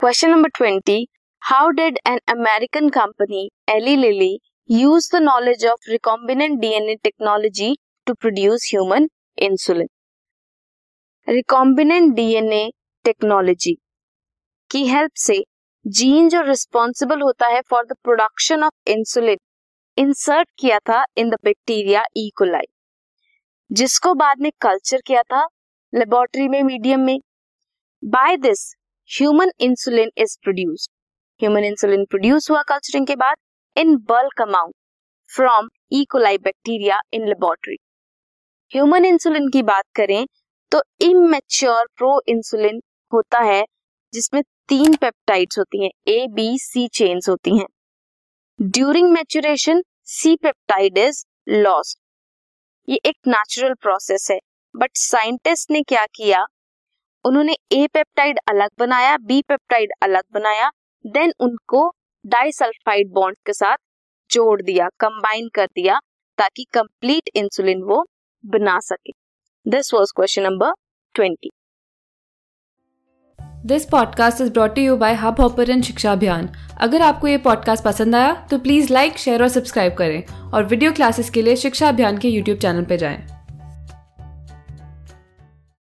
Question number twenty how did an American company Eli Lilly use the knowledge of recombinant DNA technology to produce human insulin recombinant DNA technology की help से gene जो responsible होता है for the production of insulin insert किया था in the bacteria E coli जिसको बाद में कल्चर किया था लेबोरेटरी में मीडियम में by this human insulin is produced human insulin produce हुआ कल्चरिंग के बाद in bulk amount from E coli bacteria in laboratory human insulin की बात करें तो इमेच्योर प्रो इंसुलिन होता है, जिसमें तीन पेप्टाइड्स होती हैं ए बी सी चेन्स होती हैं। During maturation C peptide is lost ये एक नेचुरल प्रोसेस है बट साइंटिस्ट ने क्या किया? उन्होंने ए पेप्टाइड अलग बनाया बी पेप्टाइड अलग बनाया देन उनको डाइसल्फाइड बॉन्ड के साथ जोड़ दिया कंबाइन कर दिया, ताकि कंप्लीट इंसुलिन वो बना सके। This was question number twenty this podcast is brought you by Hubhopper Shiksha Abhiyan अगर आपको ये पॉडकास्ट पसंद आया तो प्लीज़ लाइक शेयर और सब्सक्राइब करें। और वीडियो क्लासेस के लिए शिक्षा अभियान के यूट्यूब चैनल पर जाएँ।